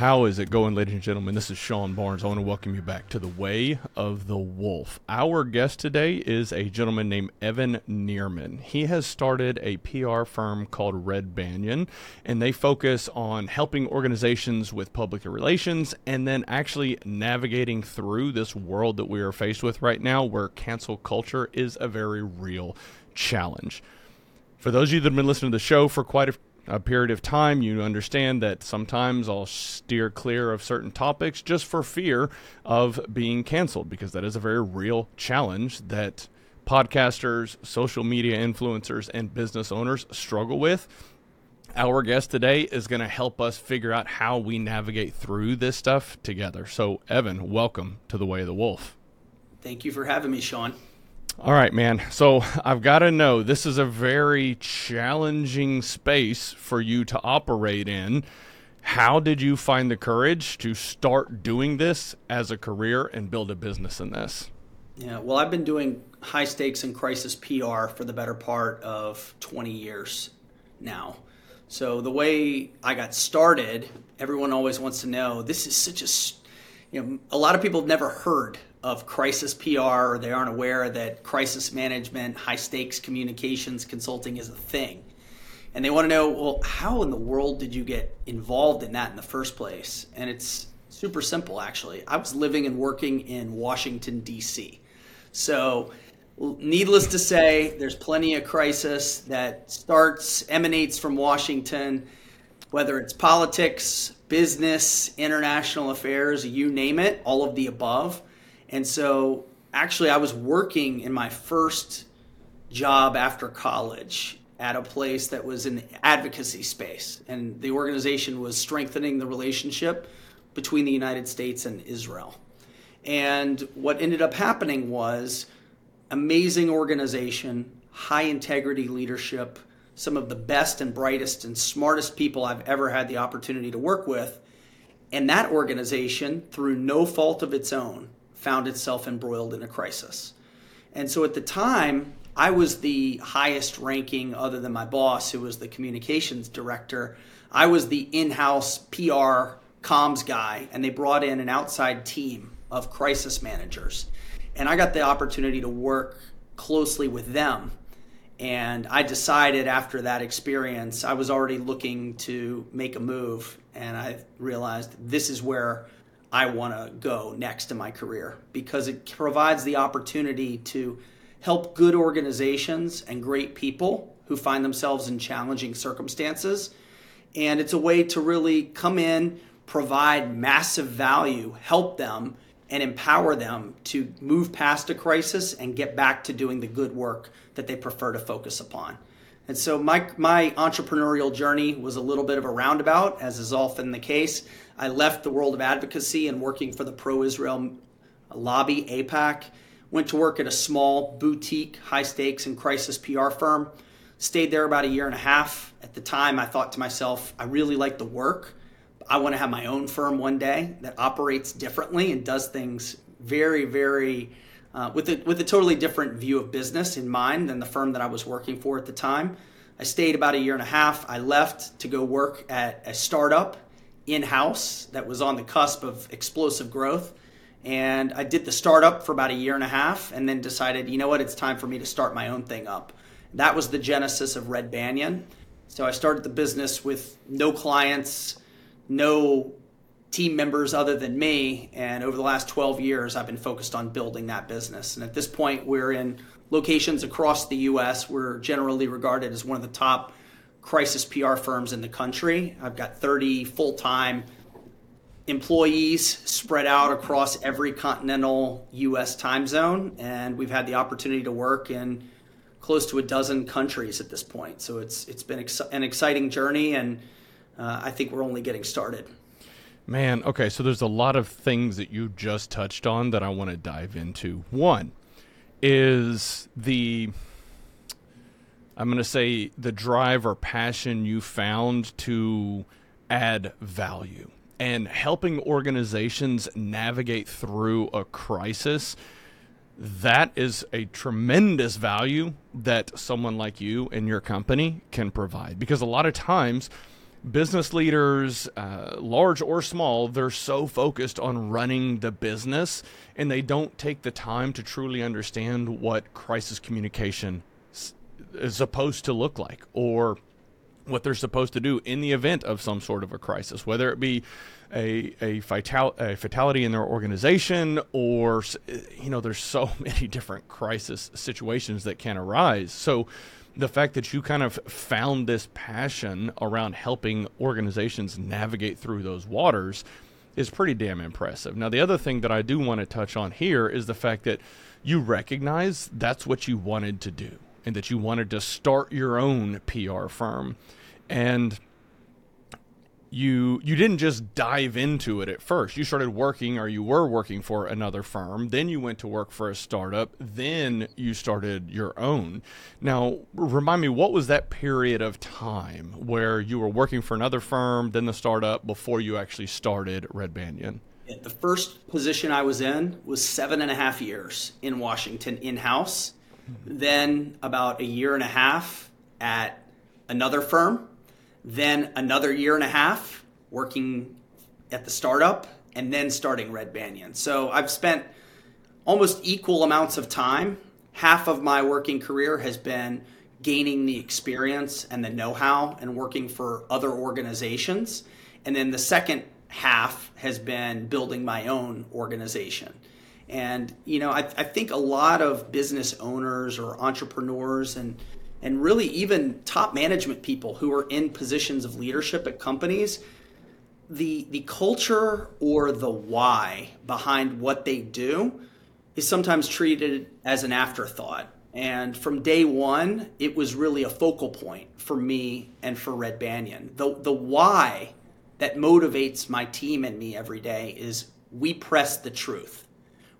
how is it going, ladies and gentlemen? This is Sean Barnes. I want to welcome you back to the Way of the Wolf. Our guest today is a gentleman named Evan Nierman. He has started a PR firm called Red Banyan, and they focus on helping organizations with public relations and then actually navigating through this world that we are faced with right now, where cancel culture is a very real challenge. For those of you that have been listening to the show for quite a a period of time, you understand that sometimes I'll steer clear of certain topics just for fear of being canceled because that is a very real challenge that podcasters, social media influencers, and business owners struggle with. Our guest today is going to help us figure out how we navigate through this stuff together. So, Evan, welcome to the Way of the Wolf. Thank you for having me, Sean. All right, man. So I've got to know this is a very challenging space for you to operate in. How did you find the courage to start doing this as a career and build a business in this? Yeah, well, I've been doing high stakes and crisis PR for the better part of 20 years now. So the way I got started, everyone always wants to know this is such a, you know, a lot of people have never heard of crisis PR or they aren't aware that crisis management, high stakes communications consulting is a thing. And they want to know, well, how in the world did you get involved in that in the first place? And it's super simple, actually. I was living and working in Washington, D.C. So, needless to say, there's plenty of crisis that starts, emanates from Washington, whether it's politics, business, international affairs, you name it, all of the above. And so actually, I was working in my first job after college at a place that was in advocacy space. And the organization was strengthening the relationship between the United States and Israel. And what ended up happening was amazing organization, high integrity leadership, some of the best and brightest and smartest people I've ever had the opportunity to work with. And that organization, through no fault of its own, found itself embroiled in a crisis. And so at the time, I was the highest ranking, other than my boss, who was the communications director. I was the in house PR comms guy, and they brought in an outside team of crisis managers. And I got the opportunity to work closely with them. And I decided after that experience, I was already looking to make a move. And I realized this is where I want to go next in my career because it provides the opportunity to help good organizations and great people who find themselves in challenging circumstances. And it's a way to really come in, provide massive value, help them, and empower them to move past a crisis and get back to doing the good work that they prefer to focus upon. And so my, my entrepreneurial journey was a little bit of a roundabout, as is often the case. I left the world of advocacy and working for the pro Israel lobby, AIPAC. Went to work at a small boutique, high stakes, and crisis PR firm. Stayed there about a year and a half. At the time, I thought to myself, I really like the work. I want to have my own firm one day that operates differently and does things very, very uh, with a with a totally different view of business in mind than the firm that I was working for at the time. I stayed about a year and a half. I left to go work at a startup in house that was on the cusp of explosive growth. And I did the startup for about a year and a half and then decided, you know what, it's time for me to start my own thing up. That was the genesis of Red Banyan. So I started the business with no clients, no team members other than me. And over the last 12 years, I've been focused on building that business. And at this point, we're in locations across the US. We're generally regarded as one of the top crisis PR firms in the country. I've got 30 full time employees spread out across every continental US time zone. And we've had the opportunity to work in close to a dozen countries at this point. So it's, it's been ex- an exciting journey. And uh, I think we're only getting started. Man, okay, so there's a lot of things that you just touched on that I want to dive into. One is the I'm going to say the drive or passion you found to add value and helping organizations navigate through a crisis. That is a tremendous value that someone like you and your company can provide because a lot of times business leaders, uh, large or small, they're so focused on running the business and they don't take the time to truly understand what crisis communication is supposed to look like or what they're supposed to do in the event of some sort of a crisis, whether it be a, a, a fatality in their organization or, you know, there's so many different crisis situations that can arise. So, the fact that you kind of found this passion around helping organizations navigate through those waters is pretty damn impressive. Now, the other thing that I do want to touch on here is the fact that you recognize that's what you wanted to do and that you wanted to start your own PR firm. And you you didn't just dive into it at first. You started working or you were working for another firm, then you went to work for a startup, then you started your own. Now, remind me what was that period of time where you were working for another firm, then the startup before you actually started Red Banyan? The first position I was in was seven and a half years in Washington in house. Then about a year and a half at another firm then another year and a half working at the startup, and then starting Red Banyan. So I've spent almost equal amounts of time. Half of my working career has been gaining the experience and the know how and working for other organizations. And then the second half has been building my own organization. And, you know, I, I think a lot of business owners or entrepreneurs and and really even top management people who are in positions of leadership at companies the the culture or the why behind what they do is sometimes treated as an afterthought. And from day one it was really a focal point for me and for red banyan. The the why that motivates my team and me every day is we press the truth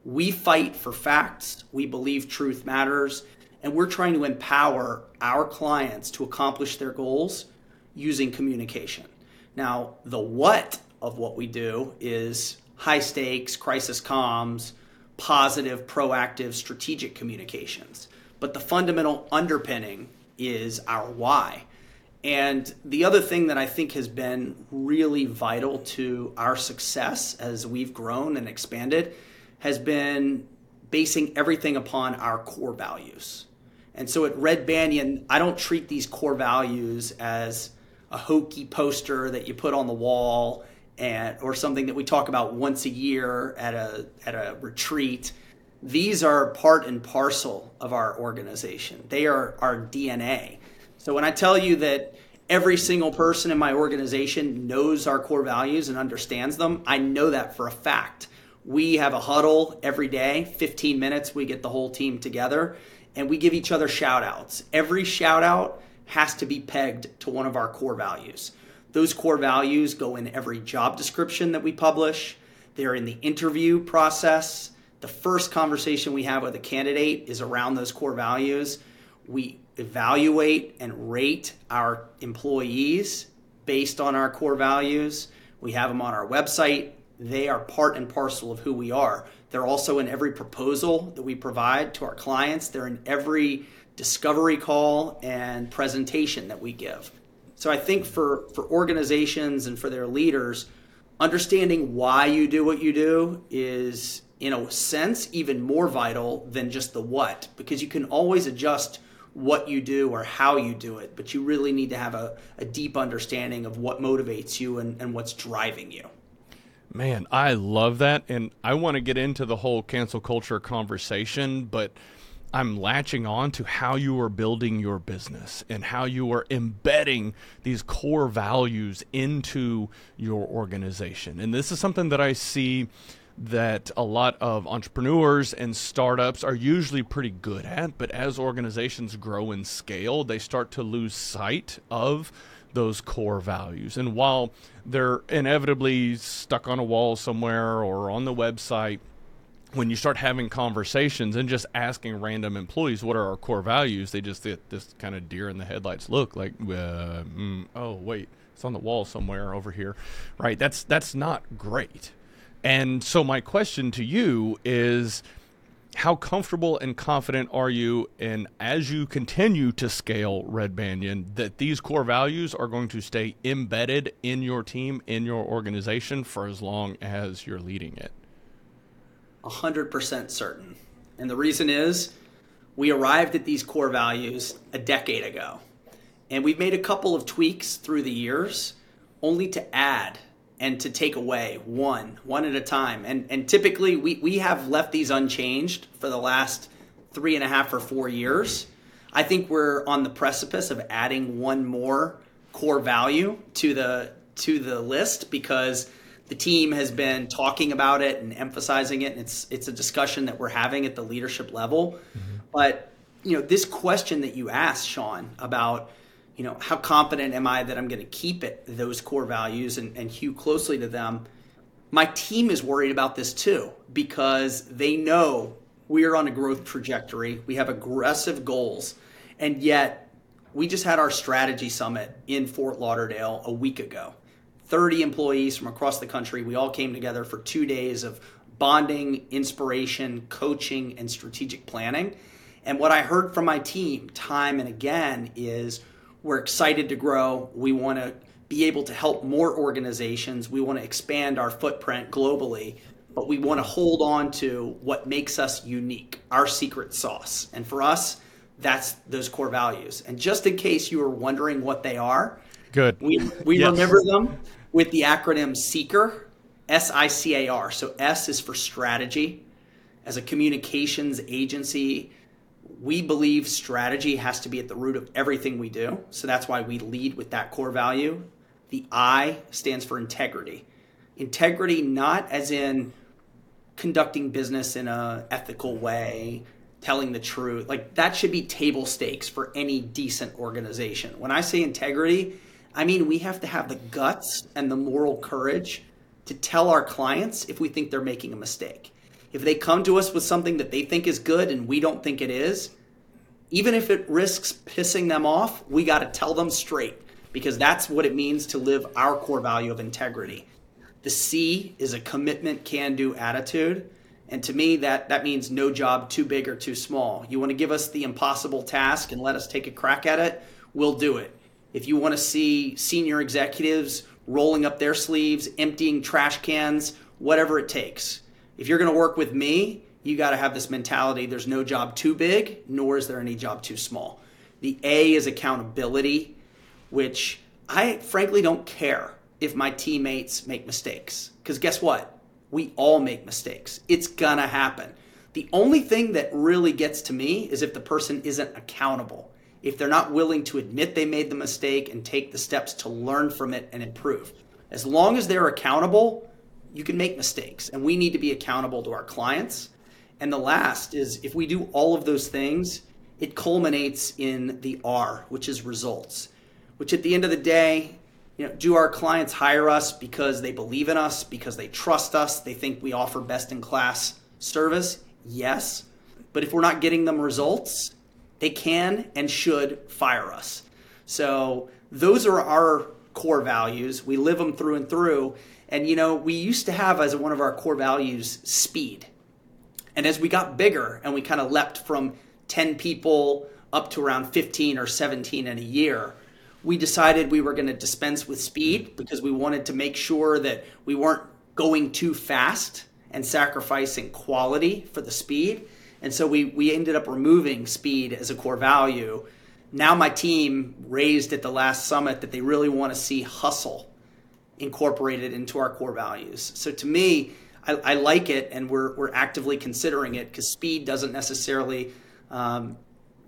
we fight for facts we believe truth matters and we're trying to empower our clients to accomplish their goals using communication. Now, the what of what we do is high stakes, crisis comms, positive, proactive, strategic communications. But the fundamental underpinning is our why. And the other thing that I think has been really vital to our success as we've grown and expanded has been basing everything upon our core values. And so at Red Banyan, I don't treat these core values as a hokey poster that you put on the wall and or something that we talk about once a year at a at a retreat. These are part and parcel of our organization. They are our DNA. So when I tell you that every single person in my organization knows our core values and understands them, I know that for a fact. We have a huddle every day, 15 minutes, we get the whole team together and we give each other shout outs. Every shout out has to be pegged to one of our core values. Those core values go in every job description that we publish, they're in the interview process. The first conversation we have with a candidate is around those core values. We evaluate and rate our employees based on our core values. We have them on our website. They are part and parcel of who we are. They're also in every proposal that we provide to our clients. They're in every discovery call and presentation that we give. So I think for, for organizations and for their leaders, understanding why you do what you do is, in a sense, even more vital than just the what, because you can always adjust what you do or how you do it, but you really need to have a, a deep understanding of what motivates you and, and what's driving you. Man, I love that. And I want to get into the whole cancel culture conversation, but I'm latching on to how you are building your business and how you are embedding these core values into your organization. And this is something that I see that a lot of entrepreneurs and startups are usually pretty good at, but as organizations grow in scale, they start to lose sight of those core values. And while they're inevitably stuck on a wall somewhere or on the website, when you start having conversations and just asking random employees what are our core values, they just get this kind of deer in the headlights look like, uh, mm, oh wait, it's on the wall somewhere over here, right? That's that's not great. And so my question to you is how comfortable and confident are you in as you continue to scale Red Banyan that these core values are going to stay embedded in your team, in your organization for as long as you're leading it? 100% certain. And the reason is we arrived at these core values a decade ago. And we've made a couple of tweaks through the years only to add and to take away one, one at a time. And and typically we, we have left these unchanged for the last three and a half or four years. I think we're on the precipice of adding one more core value to the to the list because the team has been talking about it and emphasizing it and it's it's a discussion that we're having at the leadership level. Mm-hmm. But you know, this question that you asked, Sean, about you know, how confident am I that I'm going to keep it those core values and, and hew closely to them? My team is worried about this too because they know we are on a growth trajectory. We have aggressive goals, and yet we just had our strategy summit in Fort Lauderdale a week ago. 30 employees from across the country. We all came together for two days of bonding, inspiration, coaching, and strategic planning. And what I heard from my team time and again is we're excited to grow. We want to be able to help more organizations. We want to expand our footprint globally, but we want to hold on to what makes us unique, our secret sauce. And for us, that's those core values. And just in case you were wondering what they are, good. We we yes. remember them with the acronym SICAR, S I C A R. So S is for strategy. As a communications agency, we believe strategy has to be at the root of everything we do. So that's why we lead with that core value. The I stands for integrity. Integrity, not as in conducting business in a ethical way, telling the truth. Like that should be table stakes for any decent organization. When I say integrity, I mean we have to have the guts and the moral courage to tell our clients if we think they're making a mistake. If they come to us with something that they think is good and we don't think it is, even if it risks pissing them off, we got to tell them straight because that's what it means to live our core value of integrity. The C is a commitment can do attitude. And to me, that, that means no job too big or too small. You want to give us the impossible task and let us take a crack at it, we'll do it. If you want to see senior executives rolling up their sleeves, emptying trash cans, whatever it takes, if you're going to work with me, you got to have this mentality there's no job too big, nor is there any job too small. The A is accountability, which I frankly don't care if my teammates make mistakes. Because guess what? We all make mistakes. It's gonna happen. The only thing that really gets to me is if the person isn't accountable, if they're not willing to admit they made the mistake and take the steps to learn from it and improve. As long as they're accountable, you can make mistakes and we need to be accountable to our clients. And the last is if we do all of those things, it culminates in the R, which is results, which at the end of the day, you know, do our clients hire us because they believe in us, because they trust us, they think we offer best in class service? Yes. But if we're not getting them results, they can and should fire us. So those are our core values. We live them through and through. And you know, we used to have as one of our core values speed. And as we got bigger and we kind of leapt from 10 people up to around 15 or 17 in a year, we decided we were going to dispense with speed because we wanted to make sure that we weren't going too fast and sacrificing quality for the speed. And so we, we ended up removing speed as a core value. Now, my team raised at the last summit that they really want to see hustle incorporated into our core values. So to me, I, I like it, and we're we're actively considering it because speed doesn't necessarily. Um,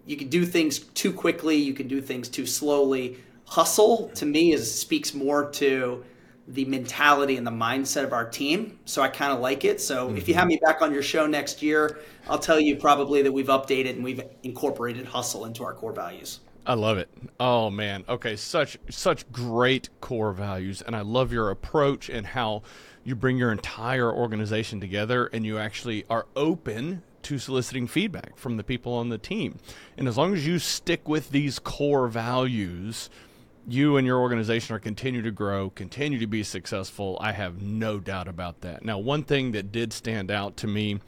you can do things too quickly. You can do things too slowly. Hustle to me is speaks more to the mentality and the mindset of our team. So I kind of like it. So mm-hmm. if you have me back on your show next year, I'll tell you probably that we've updated and we've incorporated hustle into our core values. I love it. Oh man. Okay, such such great core values and I love your approach and how you bring your entire organization together and you actually are open to soliciting feedback from the people on the team. And as long as you stick with these core values, you and your organization are continue to grow, continue to be successful. I have no doubt about that. Now, one thing that did stand out to me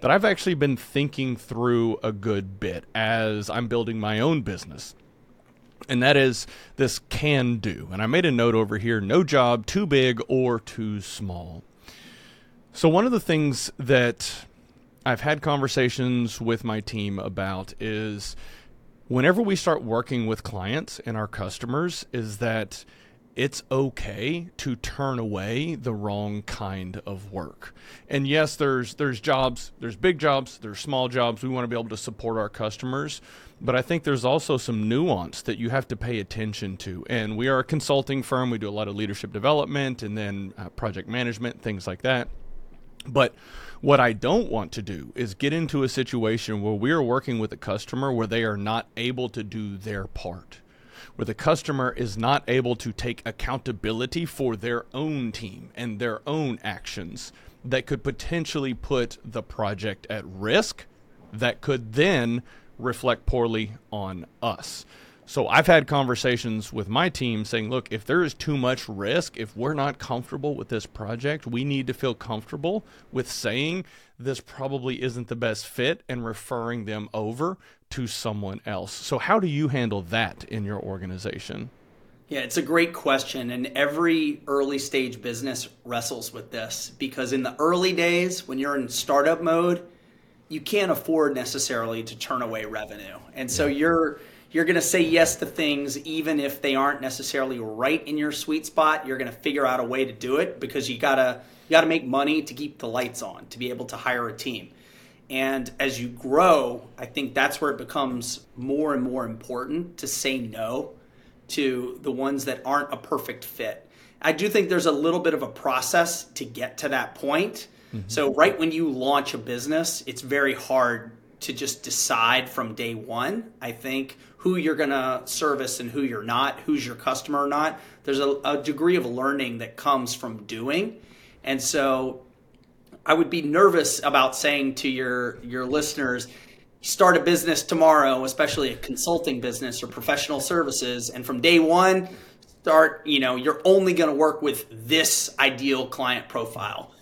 that I've actually been thinking through a good bit as I'm building my own business. And that is this can do. And I made a note over here no job too big or too small. So, one of the things that I've had conversations with my team about is whenever we start working with clients and our customers is that it's okay to turn away the wrong kind of work. And yes, there's there's jobs, there's big jobs, there's small jobs. We want to be able to support our customers, but I think there's also some nuance that you have to pay attention to. And we are a consulting firm. We do a lot of leadership development and then uh, project management, things like that. But what I don't want to do is get into a situation where we are working with a customer where they are not able to do their part, where the customer is not able to take accountability for their own team and their own actions that could potentially put the project at risk that could then reflect poorly on us. So I've had conversations with my team saying, look, if there is too much risk, if we're not comfortable with this project, we need to feel comfortable with saying this probably isn't the best fit and referring them over to someone else. So, how do you handle that in your organization? Yeah, it's a great question. And every early stage business wrestles with this because in the early days, when you're in startup mode, you can't afford necessarily to turn away revenue. And so you're you're going to say yes to things even if they aren't necessarily right in your sweet spot. You're going to figure out a way to do it because you got to you got to make money to keep the lights on, to be able to hire a team. And as you grow, I think that's where it becomes more and more important to say no to the ones that aren't a perfect fit. I do think there's a little bit of a process to get to that point. Mm-hmm. So, right when you launch a business, it's very hard to just decide from day one. I think who you're going to service and who you're not, who's your customer or not. There's a, a, degree of learning that comes from doing. And so I would be nervous about saying to your your listeners, start a business tomorrow, especially a consulting business or professional services, and from day one, start, you know, you're only going to work with this ideal client profile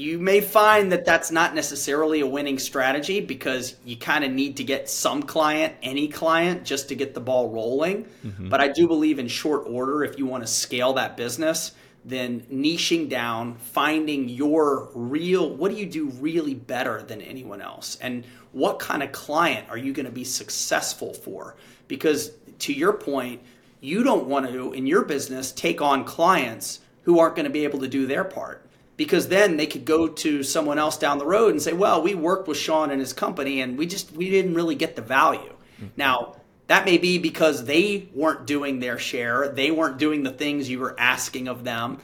you may find that that's not necessarily a winning strategy because you kind of need to get some client, any client, just to get the ball rolling. Mm-hmm. But I do believe in short order, if you want to scale that business, then niching down, finding your real, what do you do really better than anyone else? And what kind of client are you going to be successful for? Because to your point, you don't want to, in your business, take on clients who aren't going to be able to do their part because then they could go to someone else down the road and say, "Well, we worked with Sean and his company, and we just we didn't really get the value." Mm-hmm. Now that may be because they weren't doing their share, they weren't doing the things you were asking of them,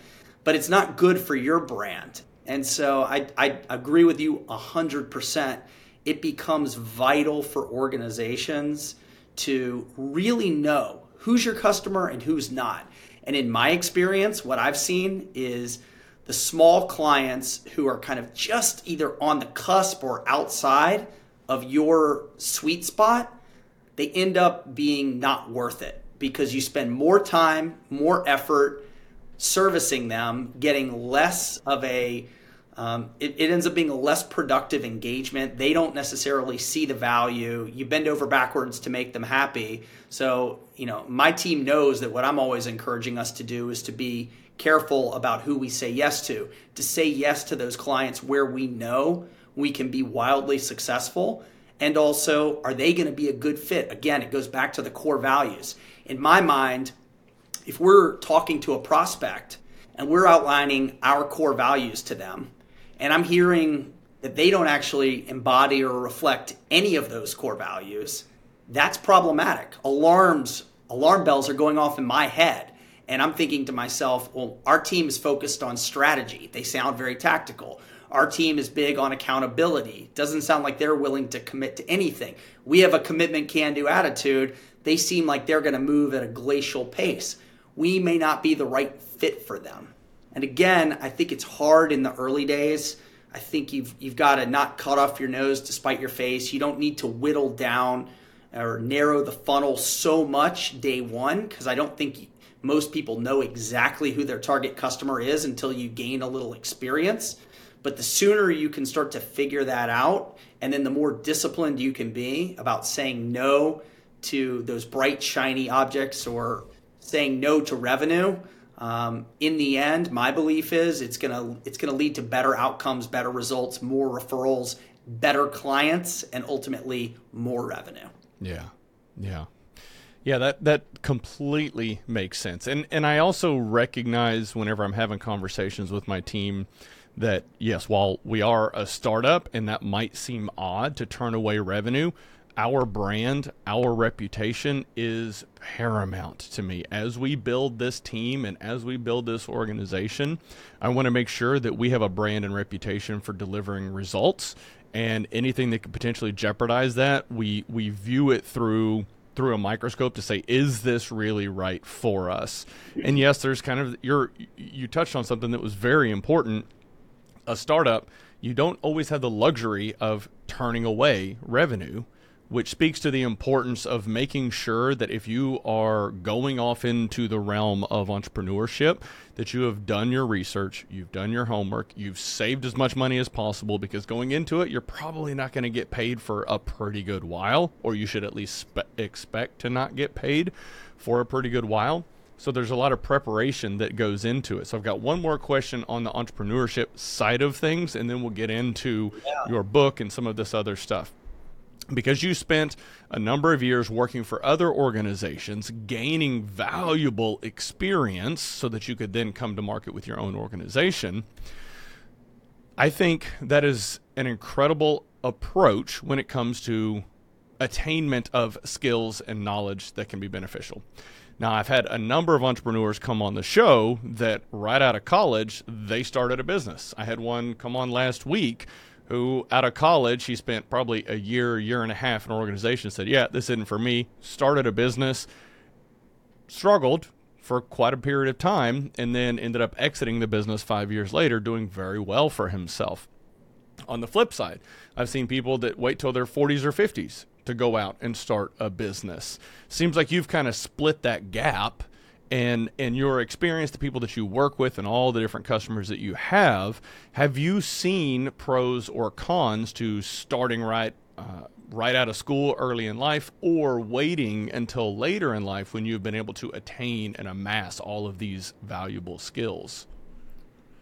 but it's not good for your brand. And so I, I agree with you 100%. It becomes vital for organizations to really know who's your customer and who's not. And in my experience, what I've seen is the small clients who are kind of just either on the cusp or outside of your sweet spot, they end up being not worth it because you spend more time, more effort servicing them, getting less of a um, it, it, ends up being a less productive engagement. They don't necessarily see the value. You bend over backwards to make them happy. So, you know, my team knows that what I'm always encouraging us to do is to be careful about who we say yes to, to say yes to those clients where we know we can be wildly successful. And also, are they going to be a good fit? Again, it goes back to the core values. In my mind, if we're talking to a prospect and we're outlining our core values to them, and I'm hearing that they don't actually embody or reflect any of those core values, that's problematic. Alarms, alarm bells are going off in my head and I'm thinking to myself, well, our team is focused on strategy. They sound very tactical. Our team is big on accountability. Doesn't sound like they're willing to commit to anything. We have a commitment can do attitude. They seem like they're going to move at a glacial pace. We may not be the right fit for them. And again, I think it's hard in the early days. I think you've you've got to not cut off your nose to spite your face. You don't need to whittle down or narrow the funnel so much day one because I don't think most people know exactly who their target customer is until you gain a little experience. But the sooner you can start to figure that out, and then the more disciplined you can be about saying no to those bright, shiny objects or saying no to revenue, um, in the end, my belief is it's gonna it's gonna lead to better outcomes, better results, more referrals, better clients, and ultimately more revenue. Yeah, yeah, yeah. That that completely makes sense, and and I also recognize whenever I'm having conversations with my team that yes, while we are a startup and that might seem odd to turn away revenue, our brand, our reputation is paramount to me. As we build this team and as we build this organization, I want to make sure that we have a brand and reputation for delivering results and anything that could potentially jeopardize that, we we view it through through a microscope to say is this really right for us? And yes there's kind of you're you touched on something that was very important. A startup, you don't always have the luxury of turning away revenue, which speaks to the importance of making sure that if you are going off into the realm of entrepreneurship, that you have done your research, you've done your homework, you've saved as much money as possible because going into it, you're probably not going to get paid for a pretty good while, or you should at least spe- expect to not get paid for a pretty good while. So there's a lot of preparation that goes into it. So I've got one more question on the entrepreneurship side of things, and then we'll get into yeah. your book and some of this other stuff. Because you spent a number of years working for other organizations, gaining valuable experience so that you could then come to market with your own organization, I think that is an incredible approach when it comes to attainment of skills and knowledge that can be beneficial. Now, I've had a number of entrepreneurs come on the show that right out of college, they started a business. I had one come on last week who, out of college, he spent probably a year, year and a half in an organization, said, Yeah, this isn't for me, started a business, struggled for quite a period of time, and then ended up exiting the business five years later, doing very well for himself. On the flip side, I've seen people that wait till their 40s or 50s to go out and start a business. Seems like you've kind of split that gap and and your experience the people that you work with and all the different customers that you have have you seen pros or cons to starting right uh, right out of school early in life or waiting until later in life when you've been able to attain and amass all of these valuable skills?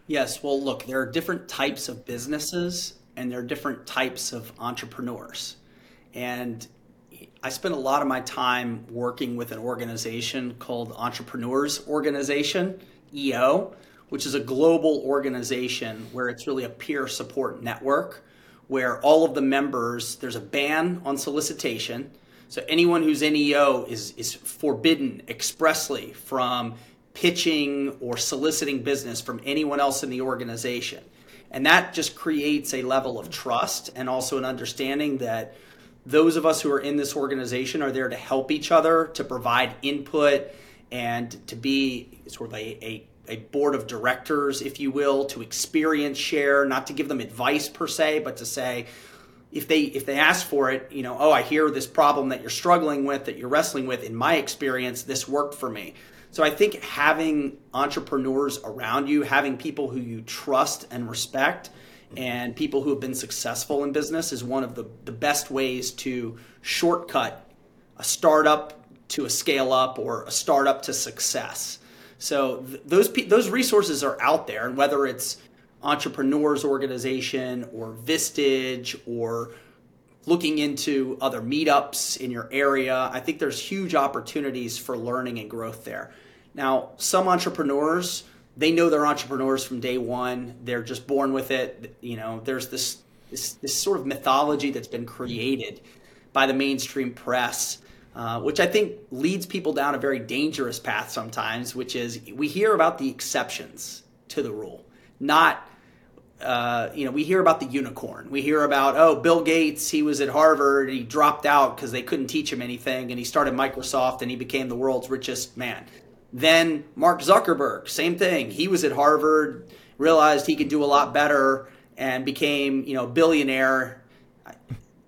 Yes. Well look there are different types of businesses and there are different types of entrepreneurs. And I spent a lot of my time working with an organization called Entrepreneurs Organization, EO, which is a global organization where it's really a peer support network where all of the members, there's a ban on solicitation. So anyone who's in EO is, is forbidden expressly from pitching or soliciting business from anyone else in the organization. And that just creates a level of trust and also an understanding that those of us who are in this organization are there to help each other, to provide input, and to be sort of a, a, a, board of directors, if you will, to experience share, not to give them advice per se, but to say, if they if they ask for it, you know, oh, I hear this problem that you're struggling with, that you're wrestling with. In my experience, this worked for me. So I think having entrepreneurs around you, having people who you trust and respect, and people who have been successful in business is one of the, the best ways to shortcut a startup to a scale up or a startup to success. So th- those those resources are out there, and whether it's entrepreneurs organization or Vistage or looking into other meetups in your area, I think there's huge opportunities for learning and growth there. Now, some entrepreneurs they know they're entrepreneurs from day one. They're just born with it. You know, there's this this, this sort of mythology that's been created by the mainstream press, uh, which I think leads people down a very dangerous path sometimes. Which is we hear about the exceptions to the rule, not. Uh, you know, we hear about the unicorn. We hear about, oh, Bill Gates, he was at Harvard, he dropped out because they couldn't teach him anything, and he started Microsoft and he became the world's richest man. Then Mark Zuckerberg, same thing. He was at Harvard, realized he could do a lot better, and became you know billionaire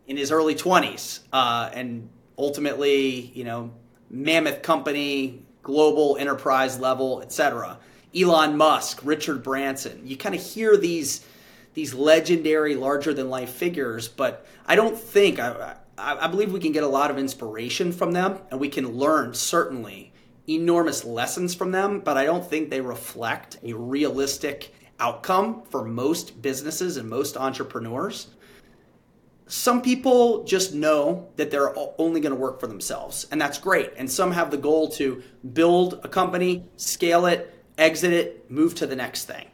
in his early 20s. Uh, and ultimately, you know, mammoth company, global enterprise level, etc. Elon Musk, Richard Branson. You kind of hear these these legendary, larger than life figures, but I don't think I, I, I believe we can get a lot of inspiration from them, and we can learn certainly enormous lessons from them. But I don't think they reflect a realistic outcome for most businesses and most entrepreneurs. Some people just know that they're only going to work for themselves, and that's great. And some have the goal to build a company, scale it, exit it, move to the next thing.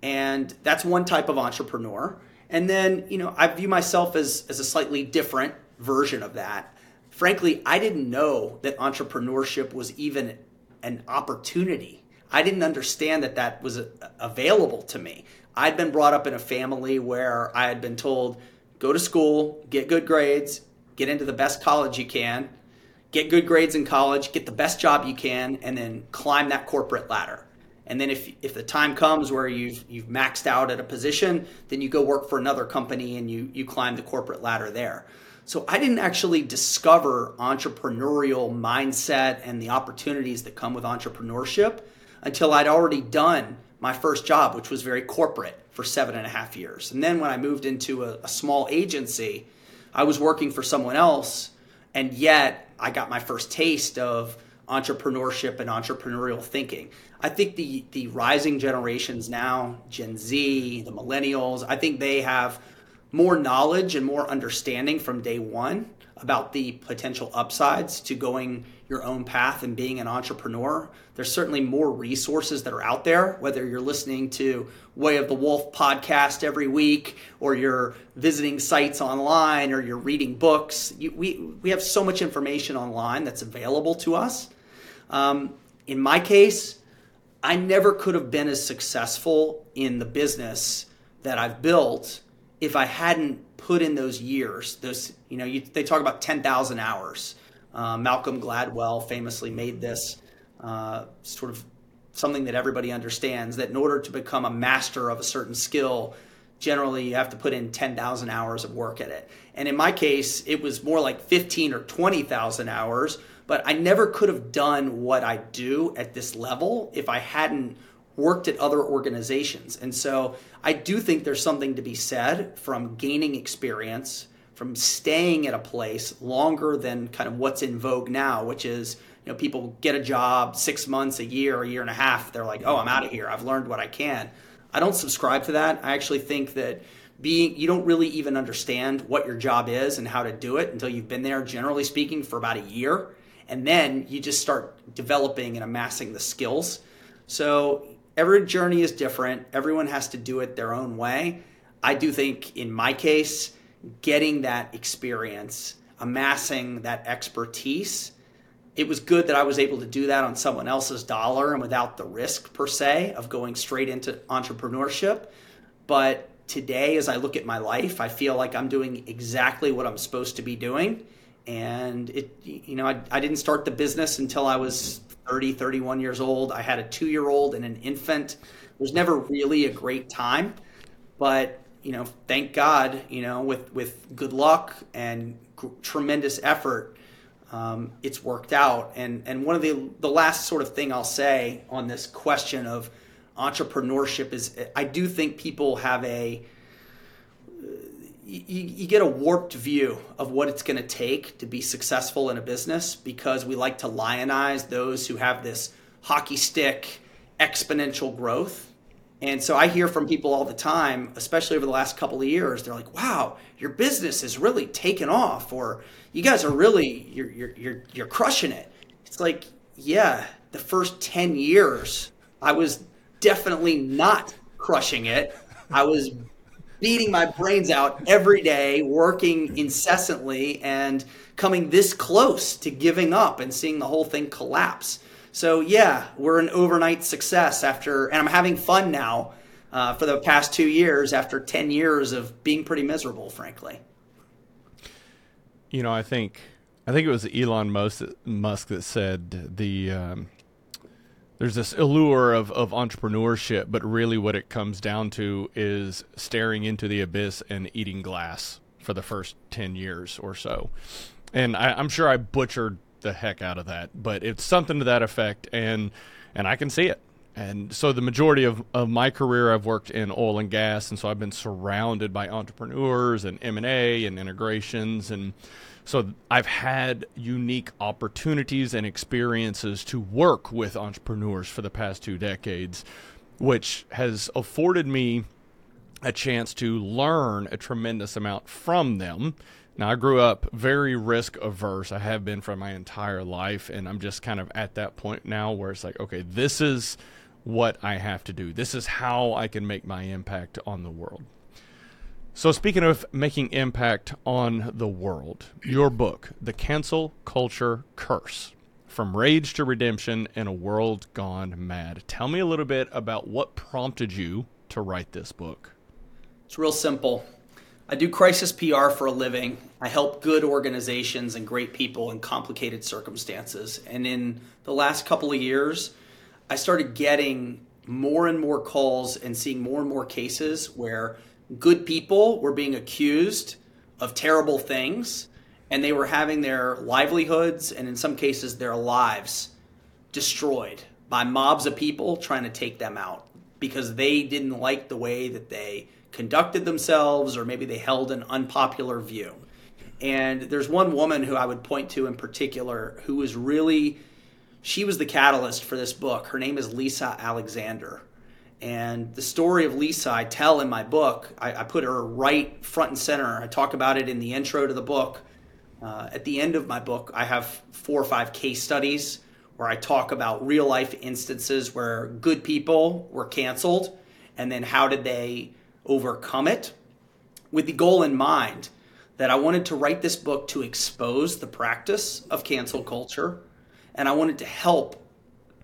And that's one type of entrepreneur. And then, you know, I view myself as, as a slightly different version of that. Frankly, I didn't know that entrepreneurship was even an opportunity. I didn't understand that that was uh, available to me. I'd been brought up in a family where I had been told, go to school, get good grades, get into the best college you can, get good grades in college, get the best job you can, and then climb that corporate ladder. And then if, if the time comes where you've, you've maxed out at a position, then you go work for another company and you, you climb the corporate ladder there. So I didn't actually discover entrepreneurial mindset and the opportunities that come with entrepreneurship until I'd already done my first job, which was very corporate for seven and a half years. And then when I moved into a, a small agency, I was working for someone else, and yet I got my first taste of entrepreneurship and entrepreneurial thinking. I think the the rising generations now, Gen Z, the millennials, I think they have more knowledge and more understanding from day one about the potential upsides to going your own path and being an entrepreneur. There's certainly more resources that are out there, whether you're listening to Way of the Wolf podcast every week, or you're visiting sites online, or you're reading books. You, we, we have so much information online that's available to us. Um, in my case, I never could have been as successful in the business that I've built if I hadn't put in those years, those you know, you, they talk about ten thousand hours. Uh, Malcolm Gladwell famously made this uh, sort of something that everybody understands that in order to become a master of a certain skill, generally you have to put in 10,000 hours of work at it. And in my case, it was more like 15 or 20,000 hours, but I never could have done what I do at this level if I hadn't worked at other organizations. And so I do think there's something to be said from gaining experience, from staying at a place longer than kind of what's in vogue now, which is you know people get a job six months, a year, a year and a half. They're like, oh, I'm out of here. I've learned what I can. I don't subscribe to that. I actually think that being you don't really even understand what your job is and how to do it until you've been there generally speaking for about a year and then you just start developing and amassing the skills so every journey is different. Everyone has to do it their own way. I do think in my case, getting that experience, amassing that expertise, it was good that I was able to do that on someone else's dollar and without the risk per se of going straight into entrepreneurship. But today, as I look at my life, I feel like I'm doing exactly what I'm supposed to be doing. And it, you know, I, I didn't start the business until I was 30, 31 years old. I had a two year old and an infant. It was never really a great time, but you know, thank God, you know, with with good luck and g- tremendous effort, um, it's worked out. And and one of the the last sort of thing I'll say on this question of entrepreneurship is I do think people have a you, you get a warped view of what it's going to take to be successful in a business because we like to lionize those who have this hockey stick exponential growth. And so I hear from people all the time, especially over the last couple of years, they're like, "Wow, your business is really taken off," or "You guys are really you're you're you're, you're crushing it." It's like, yeah, the first ten years, I was definitely not crushing it. I was beating my brains out every day, working incessantly, and coming this close to giving up and seeing the whole thing collapse. So yeah, we're an overnight success after, and I'm having fun now uh, for the past two years after ten years of being pretty miserable, frankly. You know, I think I think it was Elon Musk that said the um, there's this allure of, of entrepreneurship, but really what it comes down to is staring into the abyss and eating glass for the first 10 years or so. And I, I'm sure I butchered the heck out of that, but it's something to that effect, and and I can see it. And so the majority of, of my career, I've worked in oil and gas, and so I've been surrounded by entrepreneurs and M and A and integrations, and so I've had unique opportunities and experiences to work with entrepreneurs for the past two decades, which has afforded me a chance to learn a tremendous amount from them. Now, I grew up very risk averse. I have been for my entire life. And I'm just kind of at that point now where it's like, okay, this is what I have to do. This is how I can make my impact on the world. So, speaking of making impact on the world, your book, The Cancel Culture Curse From Rage to Redemption in a World Gone Mad. Tell me a little bit about what prompted you to write this book. It's real simple. I do crisis PR for a living. I help good organizations and great people in complicated circumstances. And in the last couple of years, I started getting more and more calls and seeing more and more cases where good people were being accused of terrible things and they were having their livelihoods and in some cases their lives destroyed by mobs of people trying to take them out because they didn't like the way that they conducted themselves or maybe they held an unpopular view. And there's one woman who I would point to in particular who was really, she was the catalyst for this book. Her name is Lisa Alexander. And the story of Lisa I tell in my book, I, I put her right front and center. I talk about it in the intro to the book. Uh, at the end of my book, I have four or five case studies where I talk about real life instances where good people were canceled and then how did they overcome it with the goal in mind that I wanted to write this book to expose the practice of cancel culture and I wanted to help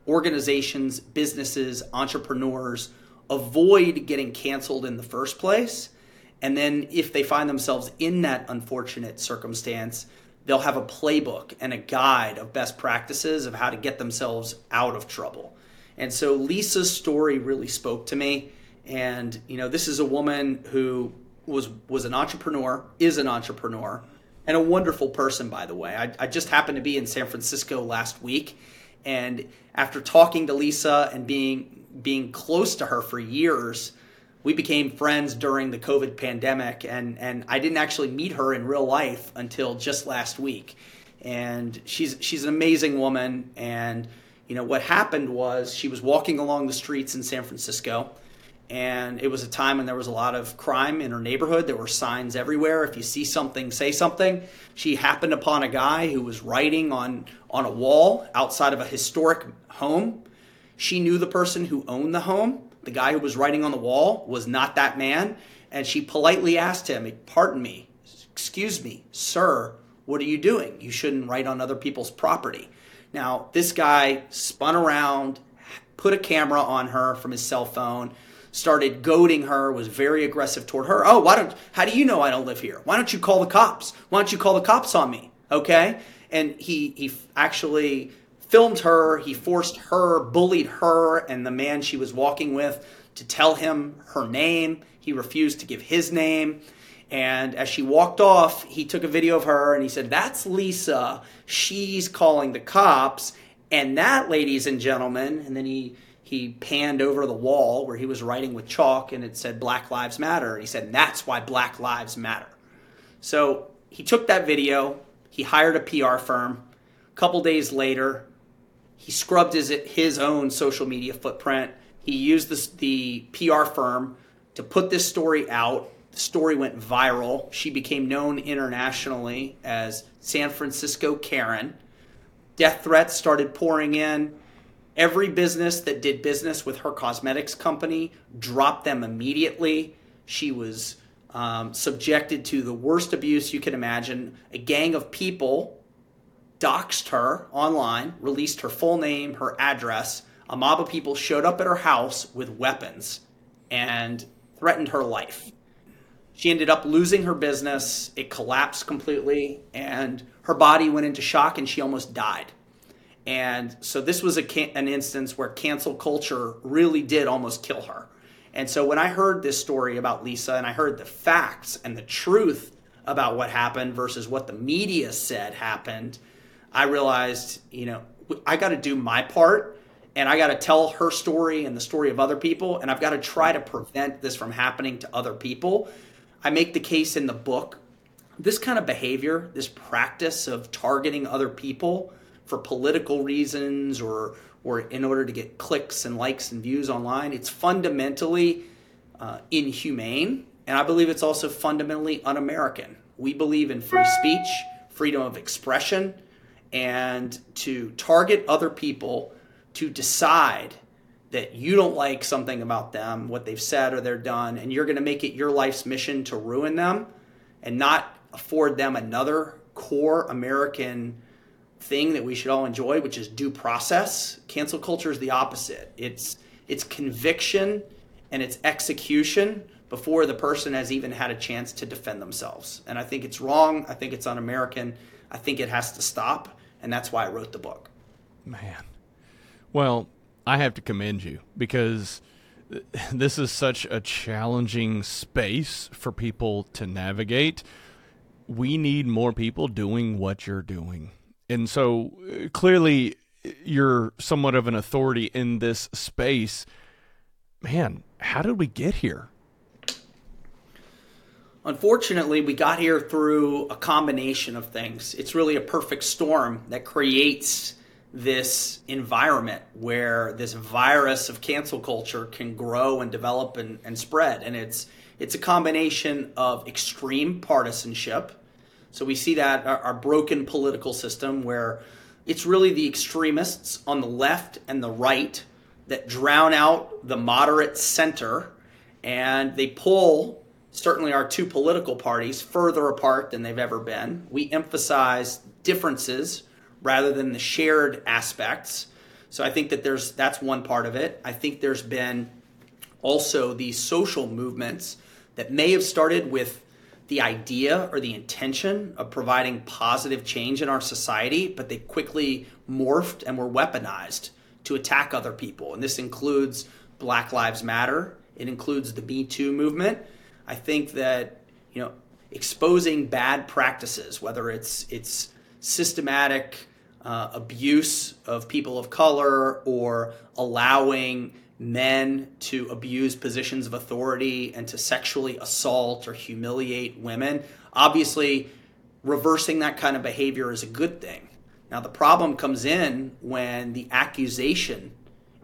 organizations, businesses, entrepreneurs avoid getting canceled in the first place. And then if they find themselves in that unfortunate circumstance, they'll have a playbook and a guide of best practices of how to get themselves out of trouble. And so Lisa's story really spoke to me and you know, this is a woman who was was an entrepreneur, is an entrepreneur, and a wonderful person, by the way. I, I just happened to be in San Francisco last week, and after talking to Lisa and being being close to her for years, we became friends during the COVID pandemic, and and I didn't actually meet her in real life until just last week. And she's she's an amazing woman, and you know what happened was she was walking along the streets in San Francisco and it was a time when there was a lot of crime in her neighborhood. There were signs everywhere. If you see something, say something. She happened upon a guy who was writing on on a wall outside of a historic home. She knew the person who owned the home. The guy who was writing on the wall was not that man, and she politely asked him, "Pardon me, excuse me, sir, what are you doing? You shouldn't write on other people's property." Now, this guy spun around, put a camera on her from his cell phone started goading her, was very aggressive toward her. Oh, why don't, how do you know I don't live here? Why don't you call the cops? Why don't you call the cops on me? Okay. And he, he actually filmed her. He forced her, bullied her and the man she was walking with to tell him her name. He refused to give his name. And as she walked off, he took a video of her and he said, That's Lisa. She's calling the cops. And that, ladies and gentlemen, and then he he panned over the wall where he was writing with chalk and it said Black Lives Matter. And he said, That's why Black Lives Matter. So he took that video, he hired a PR firm. A couple days later, he scrubbed his, his own social media footprint. He used this, the PR firm to put this story out. The story went viral. She became known internationally as San Francisco Karen. Death threats started pouring in Every business that did business with her cosmetics company dropped them immediately. She was um, subjected to the worst abuse you can imagine. A gang of people doxed her online, released her full name, her address. A mob of people showed up at her house with weapons and threatened her life. She ended up losing her business. It collapsed completely, and her body went into shock, and she almost died. And so this was a, an instance where cancel culture really did almost kill her. And so when I heard this story about Lisa and I heard the facts and the truth about what happened versus what the media said happened, I realized, you know, I got to do my part and I got to tell her story and the story of other people, and I've got to try to prevent this from happening to other people. I make the case in the book this kind of behavior, this practice of targeting other people for political reasons or or in order to get clicks and likes and views online, it's fundamentally uh, inhumane, and I believe it's also fundamentally un-American. We believe in free speech, freedom of expression, and to target other people to decide that you don't like something about them, what they've said or they're done, and you're going to make it your life's mission to ruin them and not afford them another core American thing that we should all enjoy, which is due process. Cancel culture is the opposite. It's it's conviction and it's execution before the person has even had a chance to defend themselves. And I think it's wrong. I think it's un-American. I think it has to stop, and that's why I wrote the book. Man. Well, I have to commend you because this is such a challenging space for people to navigate. We need more people doing what you're doing and so uh, clearly you're somewhat of an authority in this space. Man, how did we get here? Unfortunately, we got here through a combination of things. It's really a perfect storm that creates this environment where this virus of cancel culture can grow and develop and, and spread. And it's it's a combination of extreme partisanship, so we see that our, our broken political system where it's really the extremists on the left and the right that drown out the moderate center and they pull certainly our two political parties further apart than they've ever been. We emphasize differences rather than the shared aspects. So I think that there's that's one part of it. I think there's been also these social movements that may have started with the idea or the intention of providing positive change in our society, but they quickly morphed and were weaponized to attack other people. And this includes Black Lives Matter, it includes the Me Too movement. I think that, you know, exposing bad practices, whether it's it's systematic uh, abuse of people of color or allowing men to abuse positions of authority and to sexually assault or humiliate women. Obviously, reversing that kind of behavior is a good thing. Now, the problem comes in when the accusation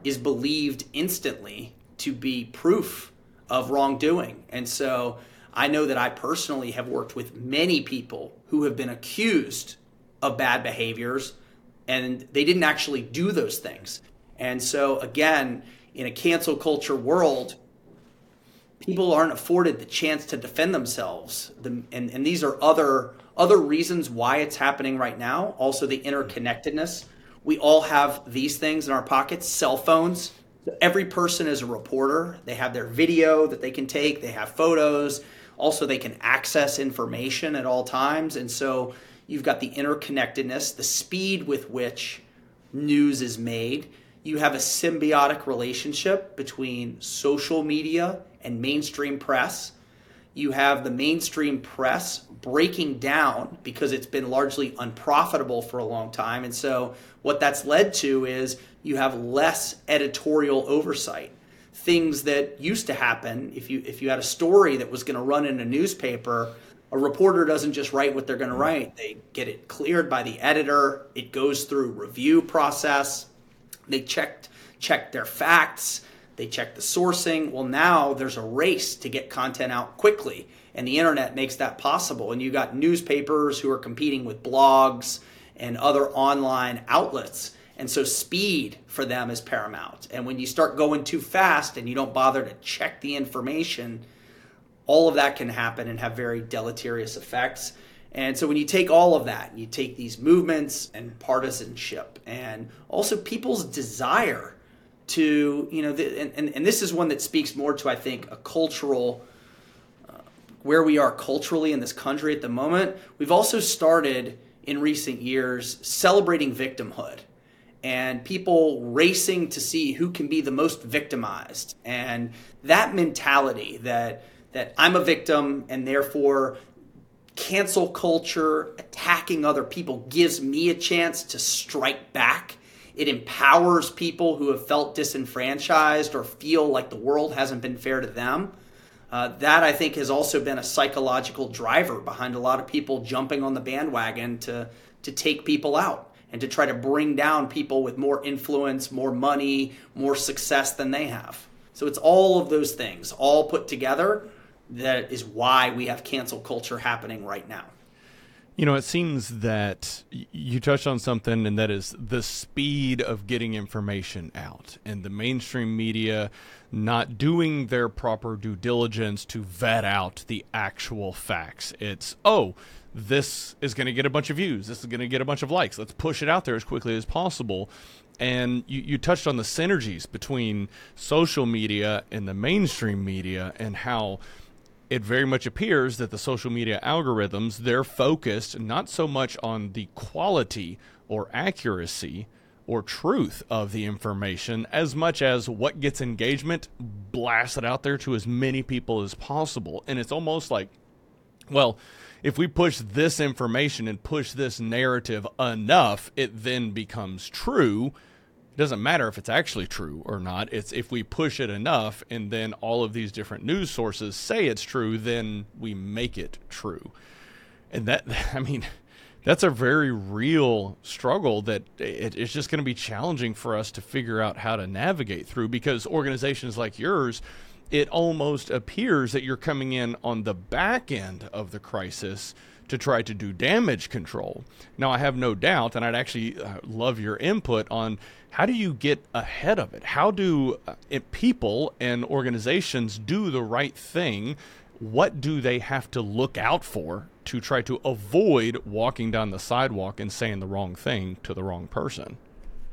is believed instantly to be proof of wrongdoing. And so I know that I personally have worked with many people who have been accused of bad behaviors and they didn't actually do those things. And so, again, in a cancel culture world, people aren't afforded the chance to defend themselves. The, and, and these are other other reasons why it's happening right now. Also, the interconnectedness. We all have these things in our pockets, cell phones. Every person is a reporter. They have their video that they can take, they have photos. Also, they can access information at all times. And so you've got the interconnectedness, the speed with which news is made you have a symbiotic relationship between social media and mainstream press. You have the mainstream press breaking down because it's been largely unprofitable for a long time. And so, what that's led to is you have less editorial oversight. Things that used to happen if you if you had a story that was going to run in a newspaper, a reporter doesn't just write what they're going to write. They get it cleared by the editor. It goes through review process they checked checked their facts, they checked the sourcing. Well, now there's a race to get content out quickly, and the internet makes that possible. And you got newspapers who are competing with blogs and other online outlets. And so speed for them is paramount. And when you start going too fast and you don't bother to check the information, all of that can happen and have very deleterious effects. And so when you take all of that, you take these movements and partisanship and also people's desire to, you know, the, and, and, and, this is one that speaks more to, I think, a cultural, uh, where we are culturally in this country at the moment. We've also started in recent years celebrating victimhood and people racing to see who can be the most victimized. And that mentality that, that I'm a victim and therefore cancel culture, attacking other people gives me a chance to strike back. It empowers people who have felt disenfranchised or feel like the world hasn't been fair to them. Uh, that I think has also been a psychological driver behind a lot of people jumping on the bandwagon to to take people out and to try to bring down people with more influence, more money, more success than they have. So it's all of those things all put together that is why we have cancel culture happening right now. You know, it seems that you touched on something, and that is the speed of getting information out, and the mainstream media not doing their proper due diligence to vet out the actual facts. It's, oh, this is going to get a bunch of views. This is going to get a bunch of likes. Let's push it out there as quickly as possible. And you, you touched on the synergies between social media and the mainstream media and how it very much appears that the social media algorithms they're focused not so much on the quality or accuracy or truth of the information as much as what gets engagement blasted out there to as many people as possible. And it's almost like well if we push this information and push this narrative enough it then becomes true it doesn't matter if it's actually true or not. It's if we push it enough and then all of these different news sources say it's true, then we make it true. And that, I mean, that's a very real struggle that it, it's just going to be challenging for us to figure out how to navigate through because organizations like yours, it almost appears that you're coming in on the back end of the crisis to try to do damage control. Now, I have no doubt, and I'd actually uh, love your input on how do you get ahead of it? How do uh, it, people and organizations do the right thing? What do they have to look out for to try to avoid walking down the sidewalk and saying the wrong thing to the wrong person?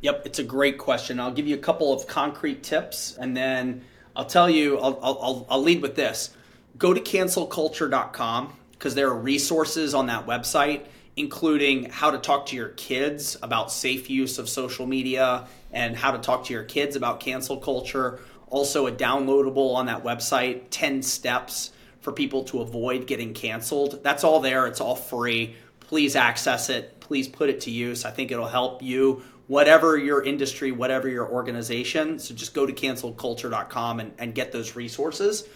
Yep, it's a great question. I'll give you a couple of concrete tips and then I'll tell you, I'll, I'll, I'll lead with this. Go to cancelculture.com because there are resources on that website including how to talk to your kids about safe use of social media and how to talk to your kids about cancel culture. Also, a downloadable on that website 10 steps for people to avoid getting canceled. That's all there, it's all free. Please access it, please put it to use. I think it'll help you. Whatever your industry, whatever your organization. So just go to cancelculture.com and, and get those resources.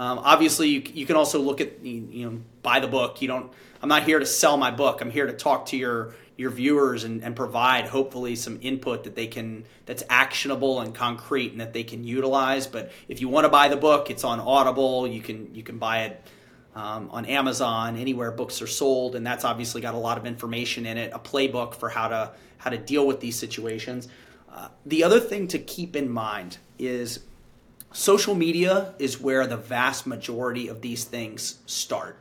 Um, obviously, you, you can also look at, you know, buy the book. You don't I'm not here to sell my book. I'm here to talk to your your viewers and, and provide hopefully some input that they can that's actionable and concrete and that they can utilize. But if you want to buy the book, it's on Audible. You can you can buy it um, on Amazon, anywhere books are sold, and that's obviously got a lot of information in it, a playbook for how to how to deal with these situations. Uh, the other thing to keep in mind is social media is where the vast majority of these things start.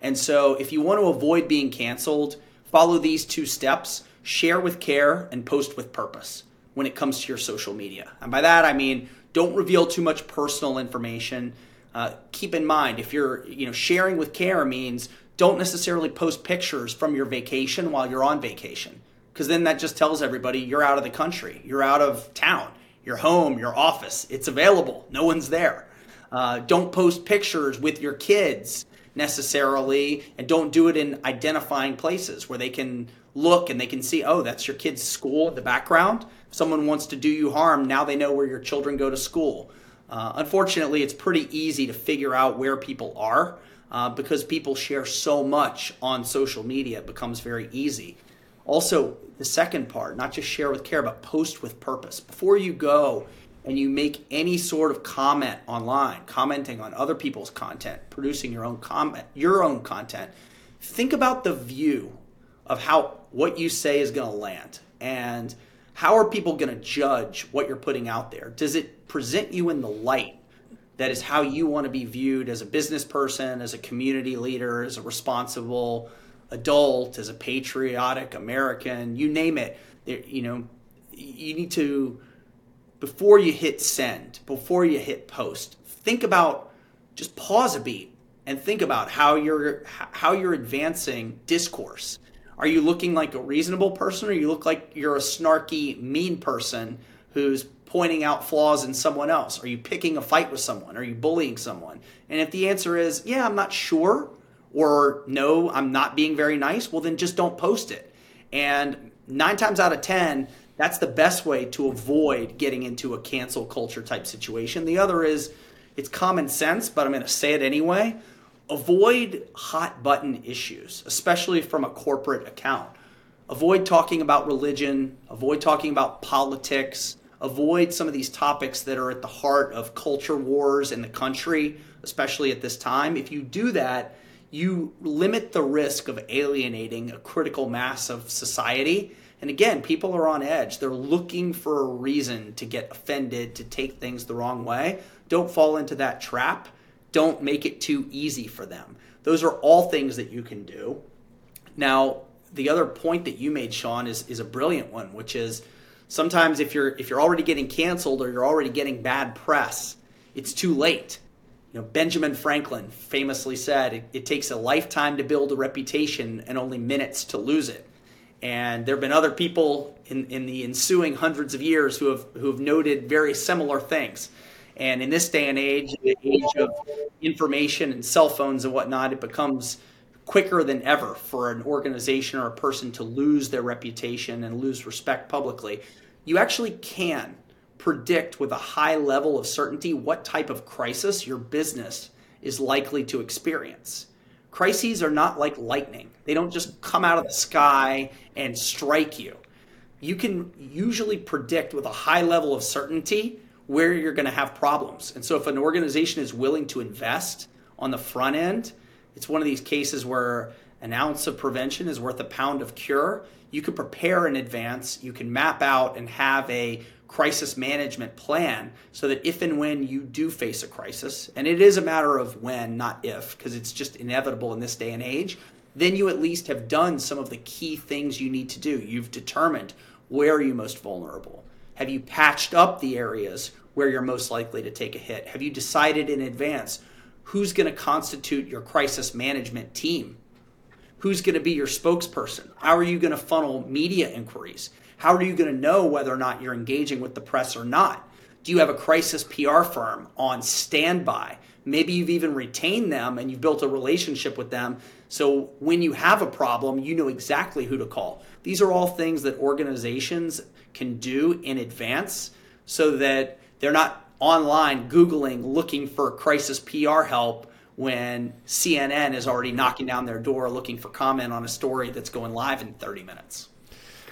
And so, if you want to avoid being canceled, follow these two steps share with care and post with purpose when it comes to your social media. And by that, I mean don't reveal too much personal information. Uh, keep in mind if you're you know sharing with care means don't necessarily post pictures from your vacation while you're on vacation because then that just tells everybody you're out of the country you're out of town your home your office it's available. No one's there. Uh, don't post pictures with your kids necessarily and don't do it in identifying places where they can look and they can see oh that's your kid's school in the background. If someone wants to do you harm now they know where your children go to school. Uh, unfortunately it's pretty easy to figure out where people are uh, because people share so much on social media it becomes very easy. Also the second part not just share with care but post with purpose before you go and you make any sort of comment online, commenting on other people's content, producing your own comment, your own content, think about the view of how what you say is going to land and how are people going to judge what you're putting out there? Does it present you in the light that is how you want to be viewed as a business person, as a community leader, as a responsible adult, as a patriotic American, you name it. You know, you need to before you hit send, before you hit post, think about just pause a beat and think about how you're how you're advancing discourse. Are you looking like a reasonable person or you look like you're a snarky mean person who's pointing out flaws in someone else? Are you picking a fight with someone? Are you bullying someone? And if the answer is, yeah, I'm not sure, or no, I'm not being very nice, well, then just don't post it. And nine times out of 10, that's the best way to avoid getting into a cancel culture type situation. The other is it's common sense, but I'm going to say it anyway. Avoid hot button issues, especially from a corporate account. Avoid talking about religion, avoid talking about politics, avoid some of these topics that are at the heart of culture wars in the country, especially at this time. If you do that, you limit the risk of alienating a critical mass of society. And again, people are on edge. They're looking for a reason to get offended, to take things the wrong way. Don't fall into that trap. Don't make it too easy for them. Those are all things that you can do. Now, the other point that you made, Sean, is, is a brilliant one, which is sometimes if you're if you're already getting canceled or you're already getting bad press, it's too late. You know, Benjamin Franklin famously said it, it takes a lifetime to build a reputation and only minutes to lose it. And there have been other people in, in the ensuing hundreds of years who have who have noted very similar things. And in this day and age, the age of information and cell phones and whatnot, it becomes quicker than ever for an organization or a person to lose their reputation and lose respect publicly. You actually can predict with a high level of certainty what type of crisis your business is likely to experience. Crises are not like lightning, they don't just come out of the sky and strike you. You can usually predict with a high level of certainty where you're going to have problems. And so, if an organization is willing to invest on the front end, it's one of these cases where an ounce of prevention is worth a pound of cure. You can prepare in advance, you can map out and have a crisis management plan so that if and when you do face a crisis, and it is a matter of when, not if, because it's just inevitable in this day and age, then you at least have done some of the key things you need to do. You've determined where are you most vulnerable? Have you patched up the areas where you're most likely to take a hit? Have you decided in advance who's going to constitute your crisis management team? Who's going to be your spokesperson? How are you going to funnel media inquiries? How are you going to know whether or not you're engaging with the press or not? Do you have a crisis PR firm on standby? Maybe you've even retained them and you've built a relationship with them. So when you have a problem, you know exactly who to call. These are all things that organizations can do in advance so that they're not online Googling looking for crisis PR help when CNN is already knocking down their door looking for comment on a story that's going live in 30 minutes.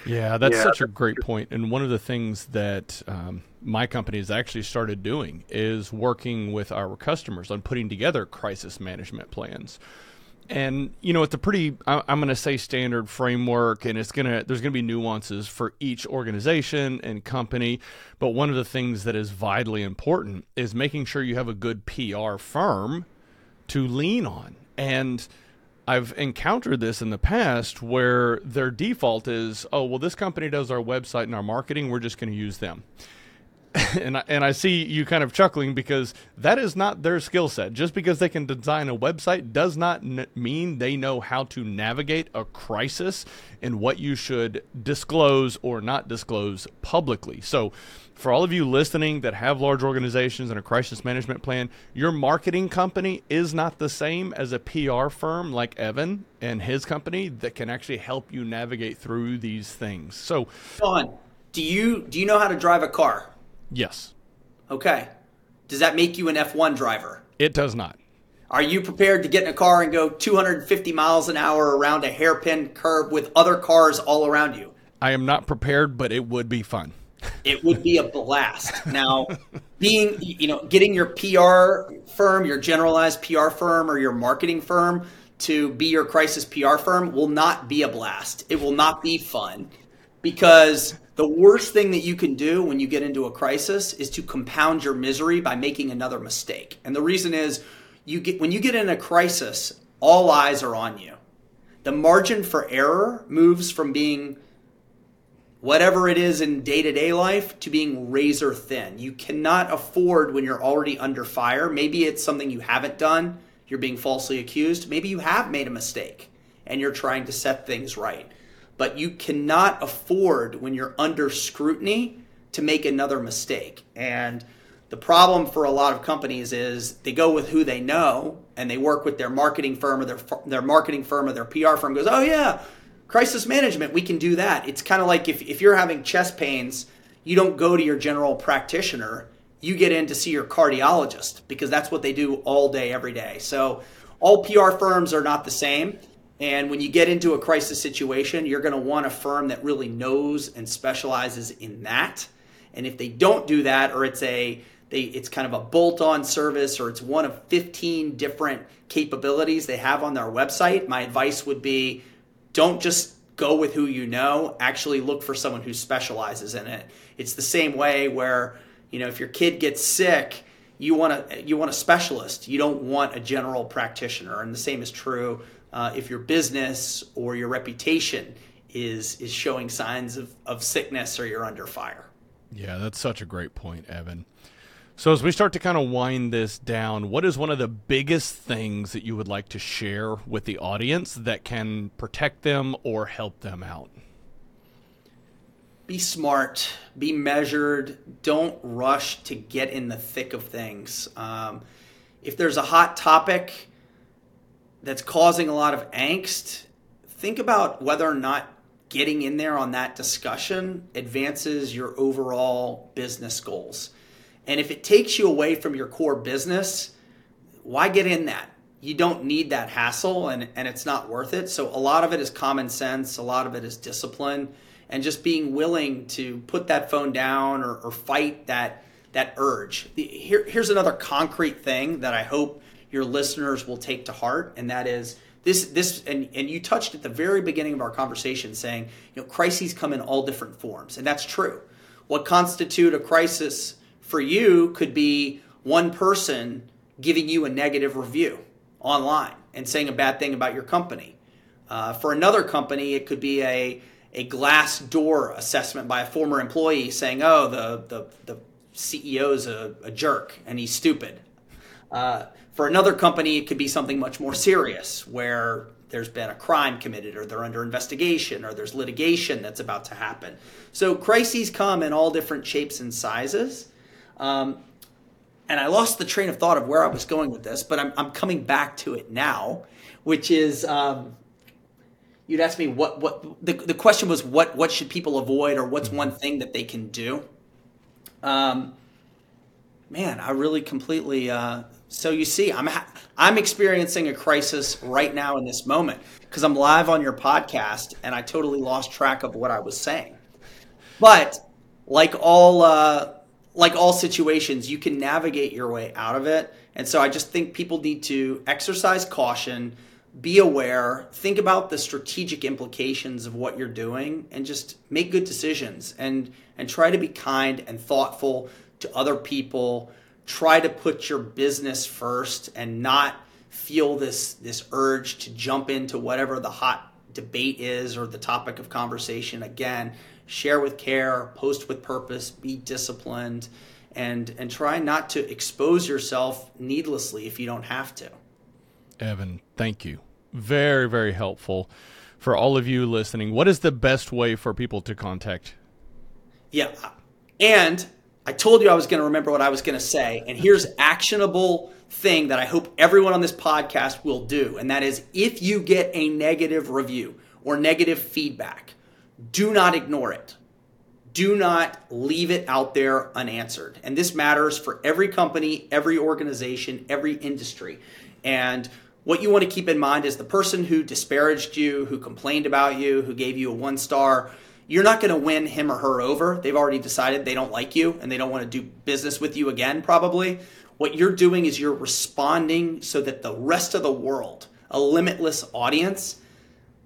Yeah, that's yeah. such a great point. And one of the things that um, my company has actually started doing is working with our customers on putting together crisis management plans. And you know, it's a pretty I'm going to say standard framework, and it's gonna there's going to be nuances for each organization and company. But one of the things that is vitally important is making sure you have a good PR firm to lean on and I've encountered this in the past where their default is, oh, well, this company does our website and our marketing. We're just going to use them. and I, and I see you kind of chuckling because that is not their skill set. Just because they can design a website does not n- mean they know how to navigate a crisis and what you should disclose or not disclose publicly. So for all of you listening that have large organizations and a crisis management plan, your marketing company is not the same as a PR firm like Evan and his company that can actually help you navigate through these things. So, Sean, do you do you know how to drive a car? Yes. Okay. Does that make you an F1 driver? It does not. Are you prepared to get in a car and go 250 miles an hour around a hairpin curve with other cars all around you? I am not prepared, but it would be fun it would be a blast. Now, being, you know, getting your PR firm, your generalized PR firm, or your marketing firm to be your crisis PR firm will not be a blast. It will not be fun because the worst thing that you can do when you get into a crisis is to compound your misery by making another mistake. And the reason is you get when you get in a crisis, all eyes are on you. The margin for error moves from being whatever it is in day to day life to being razor thin. You cannot afford when you're already under fire. Maybe it's something you haven't done, you're being falsely accused. Maybe you have made a mistake and you're trying to set things right. But you cannot afford when you're under scrutiny to make another mistake. And The problem for a lot of companies is they go with who they know and they work with their marketing firm or their their marketing firm or their PR firm goes, "Oh yeah, crisis management, we can do that." It's kind of like if if you're having chest pains, you don't go to your general practitioner, you get in to see your cardiologist because that's what they do all day every day. So all PR firms are not the same. And when you get into a crisis situation, you're going to want a firm that really knows and specializes in that. And if they don't do that, or it's a they, it's kind of a bolt-on service, or it's one of 15 different capabilities they have on their website, my advice would be, don't just go with who you know. Actually, look for someone who specializes in it. It's the same way where you know if your kid gets sick, you want to you want a specialist. You don't want a general practitioner. And the same is true uh, if your business or your reputation is is showing signs of, of sickness or you're under fire. Yeah, that's such a great point, Evan. So, as we start to kind of wind this down, what is one of the biggest things that you would like to share with the audience that can protect them or help them out? Be smart, be measured, don't rush to get in the thick of things. Um, if there's a hot topic, that's causing a lot of angst, think about whether or not getting in there on that discussion advances your overall business goals. And if it takes you away from your core business, why get in that? You don't need that hassle and, and it's not worth it. So, a lot of it is common sense, a lot of it is discipline, and just being willing to put that phone down or, or fight that, that urge. The, here, here's another concrete thing that I hope your listeners will take to heart, and that is this this and, and you touched at the very beginning of our conversation saying, you know, crises come in all different forms, and that's true. What constitute a crisis for you could be one person giving you a negative review online and saying a bad thing about your company. Uh, for another company, it could be a a Glassdoor assessment by a former employee saying, "Oh, the the, the CEO's a, a jerk and he's stupid." Uh, for another company, it could be something much more serious where there's been a crime committed or they're under investigation or there's litigation that's about to happen. So crises come in all different shapes and sizes. Um, and I lost the train of thought of where I was going with this, but I'm, I'm coming back to it now, which is um, you'd ask me what, what the, the question was what, what should people avoid or what's one thing that they can do? Um, man, I really completely uh, so you see, I'm ha- I'm experiencing a crisis right now in this moment because I'm live on your podcast and I totally lost track of what I was saying. But like all uh, like all situations, you can navigate your way out of it. And so I just think people need to exercise caution, be aware, think about the strategic implications of what you're doing, and just make good decisions. And and try to be kind and thoughtful to other people. Try to put your business first and not feel this this urge to jump into whatever the hot debate is or the topic of conversation again share with care post with purpose be disciplined and and try not to expose yourself needlessly if you don't have to. Evan thank you. Very very helpful. For all of you listening what is the best way for people to contact? Yeah uh, and I told you I was going to remember what I was going to say, and here's actionable thing that I hope everyone on this podcast will do, and that is if you get a negative review or negative feedback, do not ignore it. Do not leave it out there unanswered. And this matters for every company, every organization, every industry. And what you want to keep in mind is the person who disparaged you, who complained about you, who gave you a one star you're not going to win him or her over. They've already decided they don't like you and they don't want to do business with you again, probably. What you're doing is you're responding so that the rest of the world, a limitless audience,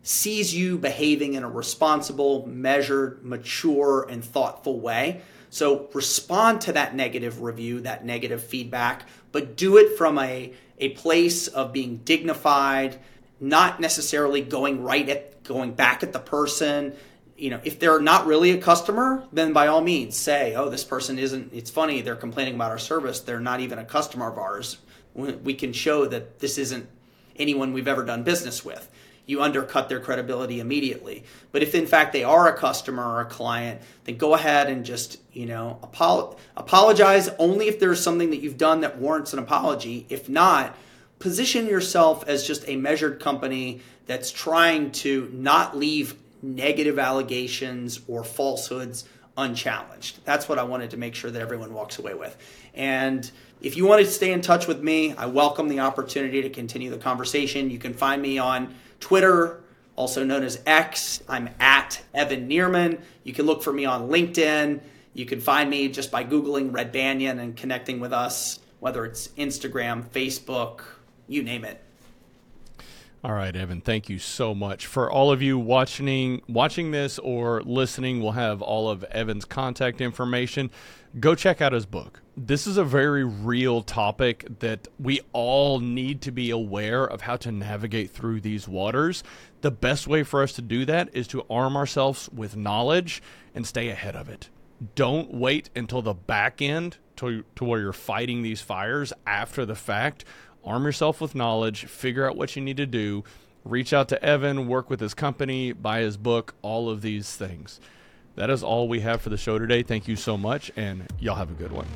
sees you behaving in a responsible, measured, mature, and thoughtful way. So respond to that negative review, that negative feedback, but do it from a, a place of being dignified, not necessarily going right at going back at the person, you know, if they're not really a customer, then by all means say, oh, this person isn't, it's funny, they're complaining about our service. They're not even a customer of ours. We can show that this isn't anyone we've ever done business with. You undercut their credibility immediately. But if in fact they are a customer or a client, then go ahead and just, you know, apolo- apologize only if there's something that you've done that warrants an apology. If not, position yourself as just a measured company that's trying to not leave negative allegations or falsehoods unchallenged. That's what I wanted to make sure that everyone walks away with. And if you want to stay in touch with me, I welcome the opportunity to continue the conversation. You can find me on Twitter, also known as X. I'm at Evan Nierman. You can look for me on LinkedIn. You can find me just by Googling Red Banyan and connecting with us, whether it's Instagram, Facebook, you name it. All right, Evan, thank you so much. For all of you watching watching this or listening, we'll have all of Evan's contact information. Go check out his book. This is a very real topic that we all need to be aware of how to navigate through these waters. The best way for us to do that is to arm ourselves with knowledge and stay ahead of it. Don't wait until the back end to, to where you're fighting these fires after the fact arm yourself with knowledge, figure out what you need to do, reach out to Evan, work with his company, buy his book, all of these things. That is all we have for the show today. Thank you so much, and y'all have a good one.